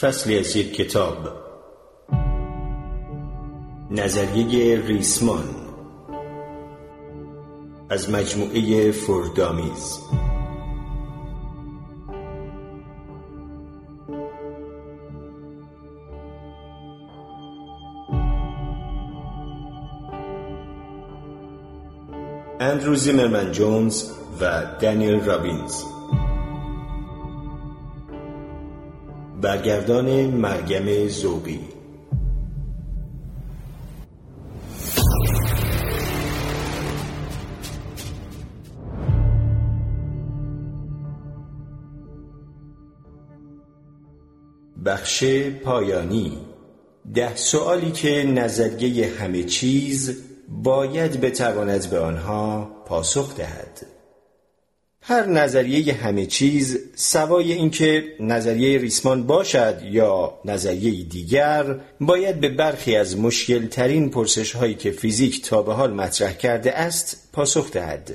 فصلی از یک کتاب. نظریه ریسمان. از مجموعه فردامیز. اندرو زیمرمن جونز و دانیل رابینز. برگردان مرگم زوبی. بخش پایانی. ده سوالی که نظریه همه چیز باید بتواند به آنها پاسخ دهد. هر نظریه همه چیز سوای اینکه نظریه ریسمان باشد یا نظریه دیگر باید به برخی از مشکل ترین پرسش هایی که فیزیک تا به حال مطرح کرده است پاسخ دهد.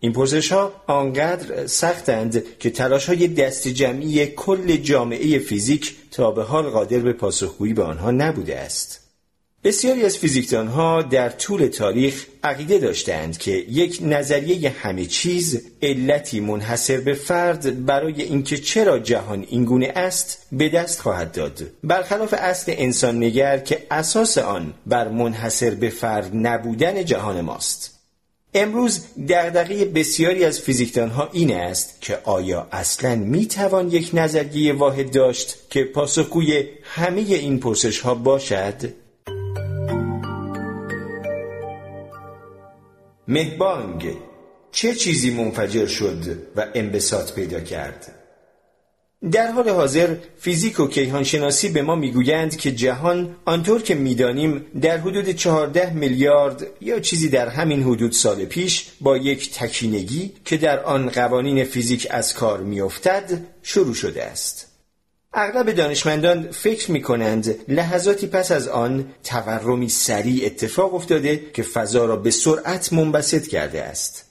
این پرسش ها آنقدر سختند که تلاش های دست جمعی کل جامعه فیزیک تا به حال قادر به پاسخگویی به آنها نبوده است. بسیاری از فیزیکدانها در طول تاریخ عقیده داشتند که یک نظریه همه چیز علتی منحصر به فرد برای اینکه چرا جهان اینگونه است به دست خواهد داد. برخلاف اصل انسان نگر که اساس آن بر منحصر به فرد نبودن جهان ماست. امروز دغدغه بسیاری از فیزیکدانها این است که آیا اصلا می توان یک نظریه واحد داشت که پاسخگوی همه این پرسش ها باشد؟ مهبانگ چه چیزی منفجر شد و انبساط پیدا کرد؟ در حال حاضر فیزیک و کیهانشناسی به ما می‌گویند که جهان آنطور که می‌دانیم در حدود 14 میلیارد یا چیزی در همین حدود سال پیش با یک تکینگی که در آن قوانین فیزیک از کار میافتد شروع شده است. اغلب دانشمندان فکر می کنند لحظاتی پس از آن تورمی سریع اتفاق افتاده که فضا را به سرعت منبسط کرده است.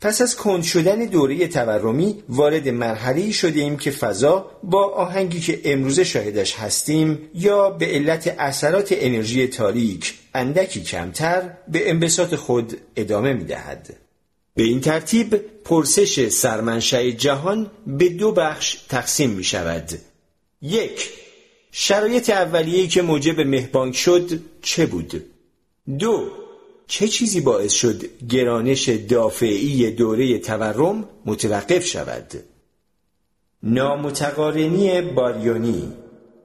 پس از کند شدن دوره تورمی وارد مرحله شده ایم که فضا با آهنگی که امروزه شاهدش هستیم یا به علت اثرات انرژی تاریک اندکی کمتر به انبساط خود ادامه می دهد. به این ترتیب پرسش سرمنشأ جهان به دو بخش تقسیم می شود یک شرایط اولیه‌ای که موجب مهبانگ شد چه بود؟ دو چه چیزی باعث شد گرانش دافعی دوره تورم متوقف شود؟ نامتقارنی باریونی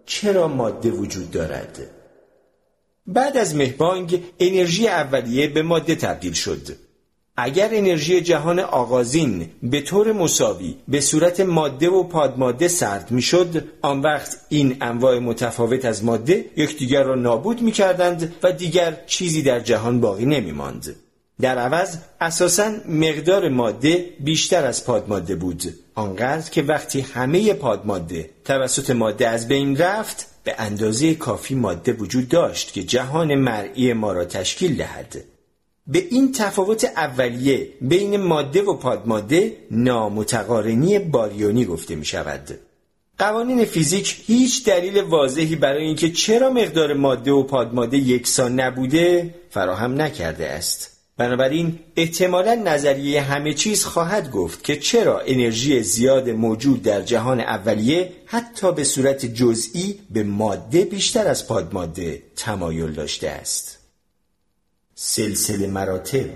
چرا ماده وجود دارد؟ بعد از مهبانگ انرژی اولیه به ماده تبدیل شد اگر انرژی جهان آغازین به طور مساوی به صورت ماده و پادماده سرد می‌شد آن وقت این انواع متفاوت از ماده یکدیگر را نابود می کردند و دیگر چیزی در جهان باقی نمی ماند. در عوض اساسا مقدار ماده بیشتر از پادماده بود آنقدر که وقتی همه پادماده توسط ماده از بین رفت به اندازه کافی ماده وجود داشت که جهان مرئی ما را تشکیل دهد به این تفاوت اولیه بین ماده و پادماده نامتقارنی باریونی گفته می شود. قوانین فیزیک هیچ دلیل واضحی برای اینکه چرا مقدار ماده و پادماده یکسان نبوده فراهم نکرده است. بنابراین احتمالا نظریه همه چیز خواهد گفت که چرا انرژی زیاد موجود در جهان اولیه حتی به صورت جزئی به ماده بیشتر از پادماده تمایل داشته است. سلسله مراتب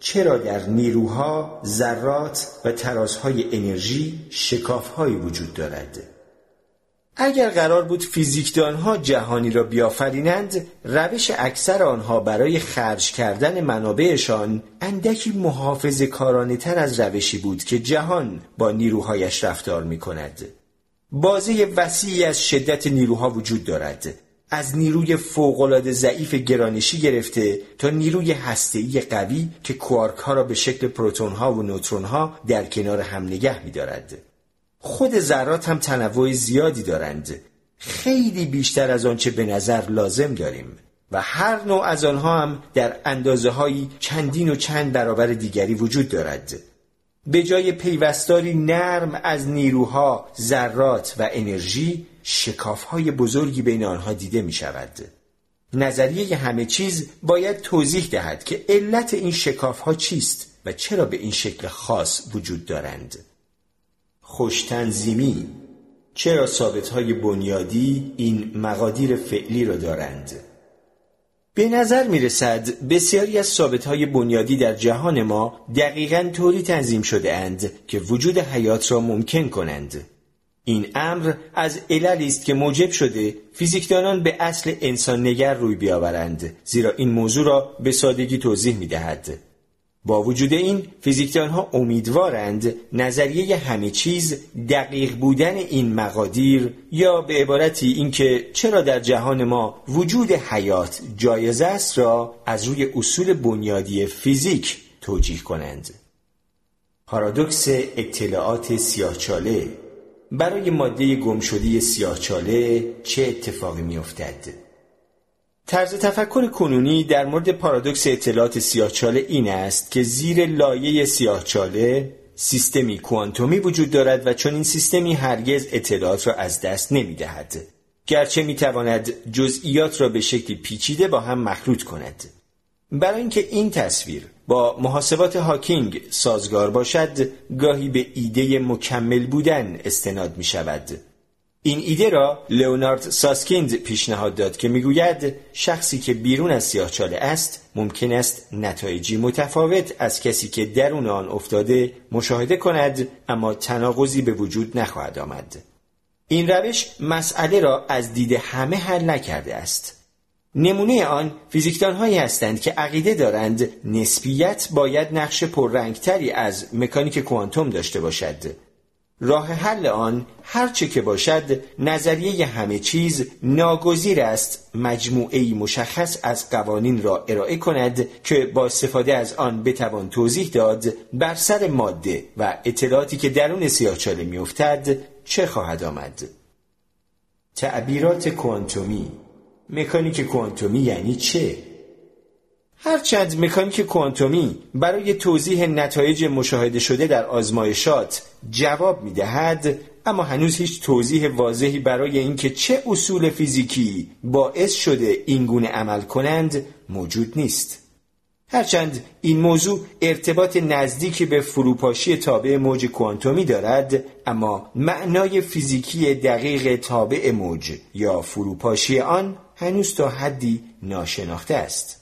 چرا در نیروها، ذرات و ترازهای انرژی شکافهایی وجود دارد؟ اگر قرار بود فیزیکدانها جهانی را بیافرینند روش اکثر آنها برای خرج کردن منابعشان اندکی محافظ کارانه تر از روشی بود که جهان با نیروهایش رفتار می کند. بازه وسیعی از شدت نیروها وجود دارد از نیروی فوقالعاده ضعیف گرانشی گرفته تا نیروی هسته‌ای قوی که کوارک ها را به شکل پروتون ها و نوترون ها در کنار هم نگه می‌دارد. خود ذرات هم تنوع زیادی دارند. خیلی بیشتر از آنچه به نظر لازم داریم و هر نوع از آنها هم در اندازه های چندین و چند برابر دیگری وجود دارد. به جای پیوستاری نرم از نیروها، ذرات و انرژی های بزرگی بین آنها دیده می شود. نظریه همه چیز باید توضیح دهد که علت این ها چیست و چرا به این شکل خاص وجود دارند. خوشتنظیمی چرا ثابت های بنیادی این مقادیر فعلی را دارند؟ به نظر می رسد بسیاری از ثابت های بنیادی در جهان ما دقیقا طوری تنظیم شده اند که وجود حیات را ممکن کنند. این امر از عللی است که موجب شده فیزیکدانان به اصل انسان نگر روی بیاورند زیرا این موضوع را به سادگی توضیح می دهد. با وجود این فیزیکدان ها امیدوارند نظریه همه چیز دقیق بودن این مقادیر یا به عبارتی اینکه چرا در جهان ما وجود حیات جایز است را از روی اصول بنیادی فیزیک توجیه کنند. پارادوکس اطلاعات سیاهچاله برای ماده گمشده سیاهچاله چه اتفاقی میافتد؟ طرز تفکر کنونی در مورد پارادوکس اطلاعات سیاهچاله این است که زیر لایه سیاهچاله سیستمی کوانتومی وجود دارد و چون این سیستمی هرگز اطلاعات را از دست نمی دهد. گرچه می تواند جزئیات را به شکلی پیچیده با هم مخلوط کند. برای اینکه این تصویر با محاسبات هاکینگ سازگار باشد گاهی به ایده مکمل بودن استناد می شود این ایده را لئونارد ساسکیند پیشنهاد داد که می‌گوید شخصی که بیرون از سیاهچاله است ممکن است نتایجی متفاوت از کسی که درون آن افتاده مشاهده کند اما تناقضی به وجود نخواهد آمد. این روش مسئله را از دید همه حل نکرده است. نمونه آن فیزیکدان هایی هستند که عقیده دارند نسبیت باید نقش پررنگتری از مکانیک کوانتوم داشته باشد. راه حل آن هرچه که باشد نظریه همه چیز ناگزیر است. مجموعه مشخص از قوانین را ارائه کند که با استفاده از آن بتوان توضیح داد بر سر ماده و اطلاعاتی که درون سیاهچاله میافتد چه خواهد آمد. تعبیرات کوانتومی مکانیک کوانتومی یعنی چه هرچند مکانیک کوانتومی برای توضیح نتایج مشاهده شده در آزمایشات جواب می دهد اما هنوز هیچ توضیح واضحی برای اینکه چه اصول فیزیکی باعث شده این گونه عمل کنند موجود نیست. هرچند این موضوع ارتباط نزدیکی به فروپاشی تابع موج کوانتومی دارد اما معنای فیزیکی دقیق تابع موج یا فروپاشی آن هنوز تا حدی ناشناخته است.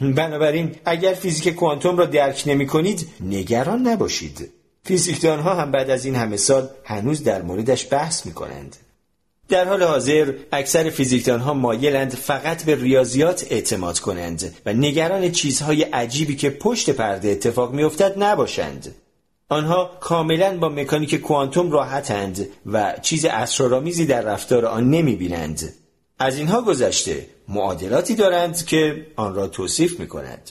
بنابراین اگر فیزیک کوانتوم را درک نمی کنید نگران نباشید فیزیکدان ها هم بعد از این همه سال هنوز در موردش بحث می کنند. در حال حاضر اکثر فیزیکدان ها مایلند فقط به ریاضیات اعتماد کنند و نگران چیزهای عجیبی که پشت پرده اتفاق میافتد نباشند. آنها کاملا با مکانیک کوانتوم راحتند و چیز اسرارآمیزی در رفتار آن نمی بینند. از اینها گذشته معادلاتی دارند که آن را توصیف می کند.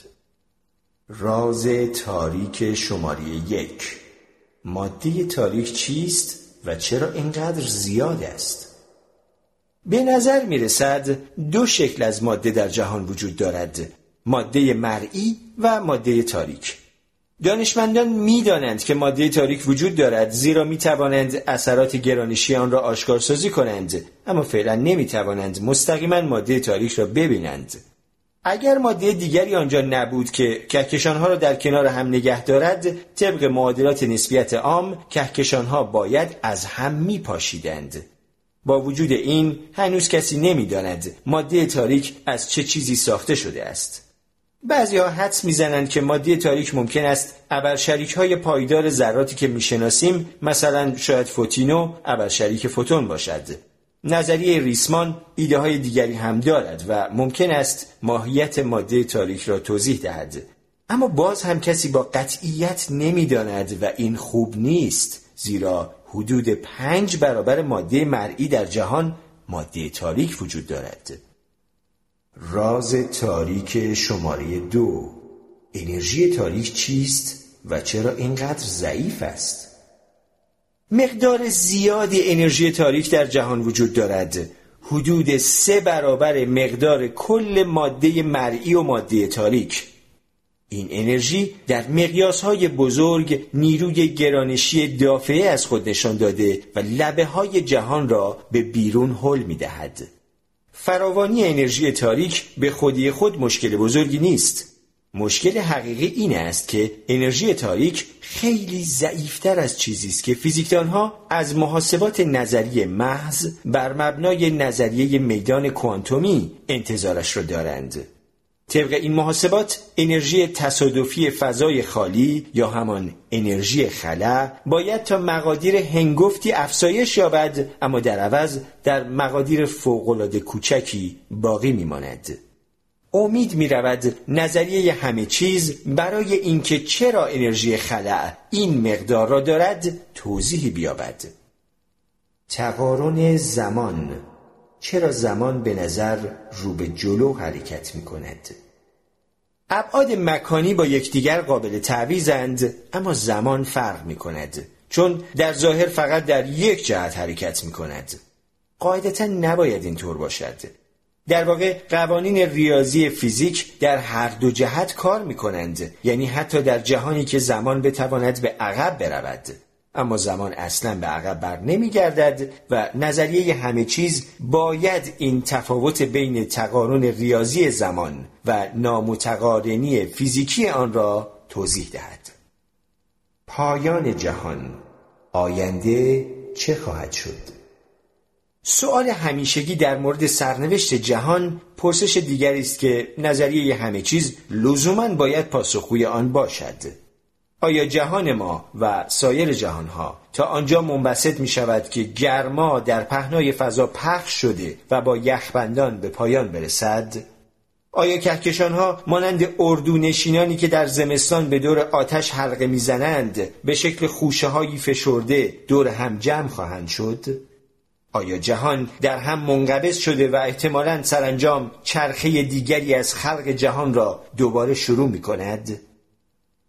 راز تاریک شماره یک ماده تاریک چیست و چرا اینقدر زیاد است؟ به نظر می رسد دو شکل از ماده در جهان وجود دارد ماده مرئی و ماده تاریک دانشمندان می‌دانند که ماده تاریک وجود دارد زیرا می توانند اثرات گرانشی آن را آشکارسازی کنند. اما فعلا نمی توانند مستقیما ماده تاریک را ببینند. اگر ماده دیگری آنجا نبود که کهکشانها را در کنار هم نگه دارد طبق معادلات نسبیت عام کهکشانها باید از هم می پاشیدند. با وجود این هنوز کسی نمی‌داند ماده تاریک از چه چیزی ساخته شده است. بعضی ها حدس می‌زنند که ماده تاریک ممکن است ابرشریک های پایدار ذراتی که می‌شناسیم مثلا شاید فوتینو ابرشریک فوتون باشد. نظریه ریسمان ایده های دیگری هم دارد و ممکن است ماهیت ماده تاریک را توضیح دهد. اما باز هم کسی با قطعیت نمی‌داند و این خوب نیست زیرا حدود پنج برابر ماده مرئی در جهان ماده تاریک وجود دارد. راز تاریک شماره دو انرژی تاریک چیست و چرا اینقدر ضعیف است؟ مقدار زیادی انرژی تاریک در جهان وجود دارد حدود سه برابر مقدار کل ماده مرئی و ماده تاریک این انرژی در مقیاس های بزرگ نیروی گرانشی دافعه از خود نشان داده و لبه های جهان را به بیرون حل می دهد. فراوانی انرژی تاریک به خودی خود مشکل بزرگی نیست. مشکل حقیقی این است که انرژی تاریک خیلی ضعیفتر از چیزی است که فیزیکدانها از محاسبات نظری محض بر مبنای نظریه میدان کوانتومی انتظارش را دارند. طبق این محاسبات انرژی تصادفی فضای خالی یا همان انرژی خلا باید تا مقادیر هنگفتی افزایش یابد اما در عوض در مقادیر فوقالعاده کوچکی باقی میماند. امید می رود نظریه همه چیز برای اینکه چرا انرژی خلع این مقدار را دارد توضیحی بیابد. تقارن زمان چرا زمان به نظر رو به جلو حرکت می کند ابعاد مکانی با یکدیگر قابل تعویزند اما زمان فرق می کند چون در ظاهر فقط در یک جهت حرکت می کند قاعدتا نباید اینطور باشد. در واقع قوانین ریاضی فیزیک در هر دو جهت کار می کنند یعنی حتی در جهانی که زمان بتواند به عقب برود. اما زمان اصلا به عقب بر نمی گردد و نظریه همه چیز باید این تفاوت بین تقارن ریاضی زمان و نامتقارنی فیزیکی آن را توضیح دهد پایان جهان آینده چه خواهد شد؟ سؤال همیشگی در مورد سرنوشت جهان پرسش دیگری است که نظریه همه چیز لزوما باید پاسخگوی آن باشد آیا جهان ما و سایر جهانها تا آنجا منبسط می شود که گرما در پهنای فضا پخش شده و با یخبندان به پایان برسد؟ آیا کهکشانها مانند اردو نشینانی که در زمستان به دور آتش حلقه می‌زنند به شکل خوشه هایی فشرده دور هم جمع خواهند شد؟ آیا جهان در هم منقبض شده و احتمالا سرانجام چرخه دیگری از خلق جهان را دوباره شروع می کند؟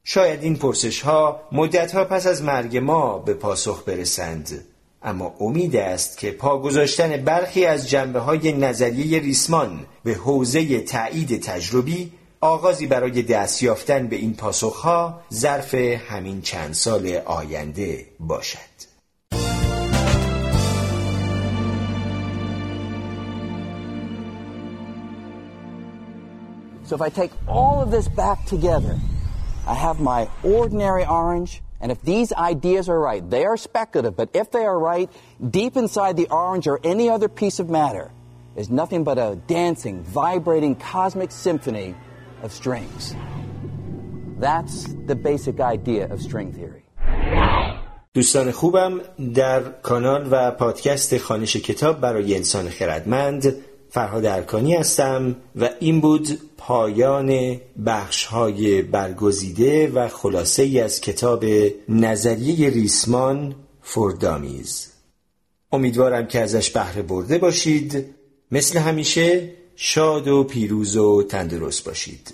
شاید این پرسش ها مدت ها پس از مرگ ما به پاسخ برسند. اما امید است که پا گذاشتن برخی از جنبه های نظریه ریسمان به حوزه تایید تجربی آغازی برای دست یافتن به این پاسخ ها ظرف همین چند سال آینده باشد. So if I take all of this back together, I have my ordinary orange, and if these ideas are right, they are speculative, but if they are right, deep inside the orange or any other piece of matter is nothing but a dancing, vibrating cosmic symphony of strings. That's the basic idea of string theory. دوستان خوبم در کانال و پادکست خانش کتاب برای انسان خردمند فرهاد ارکانی هستم و این بود پایان بخش های برگزیده و خلاصه ای از کتاب نظریه ریسمان فردامیز امیدوارم که ازش بهره برده باشید. مثل همیشه شاد و پیروز و تندرست باشید.